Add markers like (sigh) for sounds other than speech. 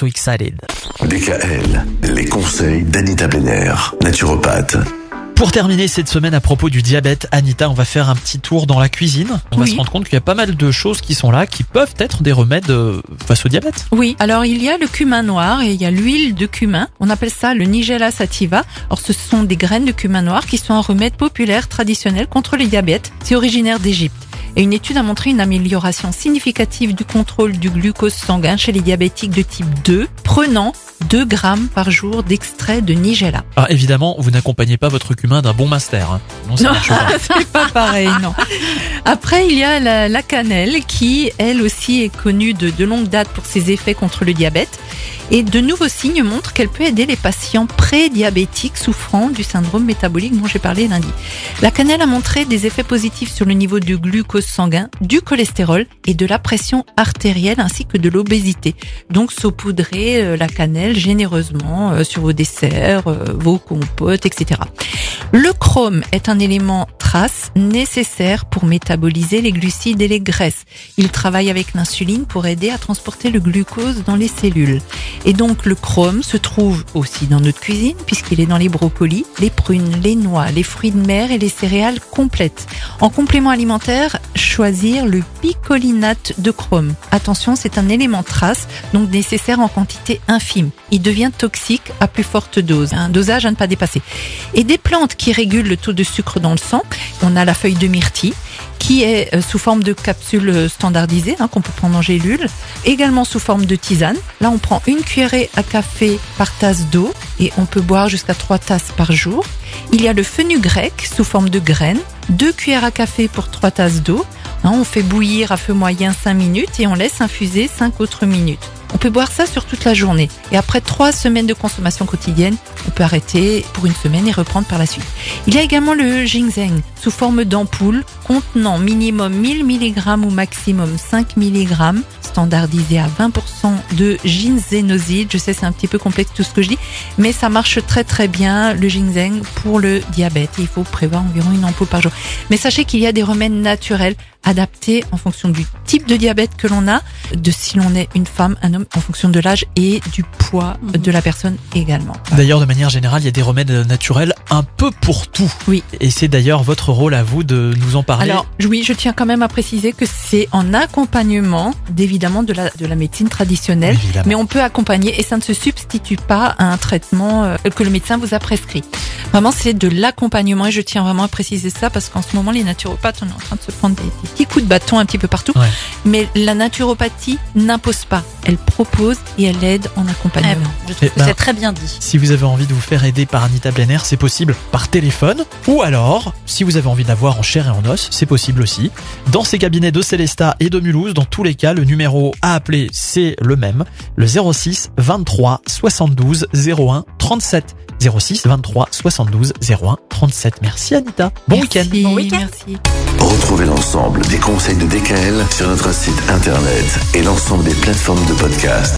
So Excited. DKL, les conseils d'Anita Benner, naturopathe. Pour terminer cette semaine à propos du diabète, Anita, on va faire un petit tour dans la cuisine. On va se rendre compte qu'il y a pas mal de choses qui sont là qui peuvent être des remèdes euh, face au diabète. Oui, alors il y a le cumin noir et il y a l'huile de cumin. On appelle ça le Nigella sativa. Alors ce sont des graines de cumin noir qui sont un remède populaire traditionnel contre le diabète. C'est originaire d'Égypte. Et une étude a montré une amélioration significative du contrôle du glucose sanguin chez les diabétiques de type 2, prenant 2 grammes par jour d'extrait de Nigella. Alors évidemment, vous n'accompagnez pas votre cumin d'un bon master. hein. Non, ça Non. marche pas. (laughs) c'est pas pareil, non. Après, il y a la, la cannelle qui, elle aussi, est connue de, de longue date pour ses effets contre le diabète. Et de nouveaux signes montrent qu'elle peut aider les patients pré-diabétiques souffrant du syndrome métabolique dont j'ai parlé lundi. La cannelle a montré des effets positifs sur le niveau du glucose sanguin, du cholestérol et de la pression artérielle ainsi que de l'obésité. Donc saupoudrez euh, la cannelle généreusement euh, sur vos desserts, euh, vos compotes, etc. Le chrome est un élément trace nécessaire pour métaboliser les glucides et les graisses. Il travaille avec l'insuline pour aider à transporter le glucose dans les cellules. Et donc le chrome se trouve aussi dans notre cuisine puisqu'il est dans les brocolis, les prunes, les noix, les fruits de mer et les céréales complètes. En complément alimentaire, choisir le picolinate de chrome. Attention, c'est un élément trace, donc nécessaire en quantité infime. Il devient toxique à plus forte dose, un dosage à ne pas dépasser. Et des plantes qui régulent le taux de sucre dans le sang, on a la feuille de myrtille qui est euh, sous forme de capsule standardisée hein, qu'on peut prendre en gélule, également sous forme de tisane. Là, on prend une cuillerée à café par tasse d'eau et on peut boire jusqu'à trois tasses par jour. Il y a le fenugrec sous forme de graines, deux cuillères à café pour trois tasses d'eau. Hein, on fait bouillir à feu moyen 5 minutes et on laisse infuser 5 autres minutes. On peut boire ça sur toute la journée. Et après trois semaines de consommation quotidienne, on peut arrêter pour une semaine et reprendre par la suite. Il y a également le ginseng sous forme d'ampoule contenant minimum 1000 mg ou maximum 5 mg, standardisé à 20% de ginsénoside. Je sais, c'est un petit peu complexe tout ce que je dis, mais ça marche très très bien le ginseng pour le diabète. Il faut prévoir environ une ampoule par jour. Mais sachez qu'il y a des remèdes naturels adaptés en fonction du type de diabète que l'on a, de si l'on est une femme, un homme, en fonction de l'âge et du poids de la personne également. D'ailleurs, de manière générale, il y a des remèdes naturels un peu pour tout. Oui. Et c'est d'ailleurs votre rôle à vous de nous en parler. Alors oui, je tiens quand même à préciser que c'est en accompagnement d'évidemment de la de la médecine traditionnelle, Évidemment. mais on peut accompagner et ça ne se substitue pas à un traitement euh, que le médecin vous a prescrit. Vraiment, c'est de l'accompagnement et je tiens vraiment à préciser ça parce qu'en ce moment, les naturopathes, on est en train de se prendre des, des petits coups de bâton un petit peu partout. Ouais. Mais la naturopathie n'impose pas, elle propose et elle aide en accompagnement. ben, je trouve Eh que ben, c'est très bien dit. Si vous avez envie de vous faire aider par Anita Blenner, c'est possible par téléphone. Ou alors, si vous avez envie de la voir en chair et en os, c'est possible aussi. Dans ces cabinets de Célesta et de Mulhouse, dans tous les cas, le numéro à appeler, c'est le même. Le 06 23 72 01 37. 06 23 72 01 37. Merci Anita. Bon week-end. Bon week-end. Merci. Retrouvez l'ensemble des conseils de DKL sur notre site internet et l'ensemble des plateformes de podcast.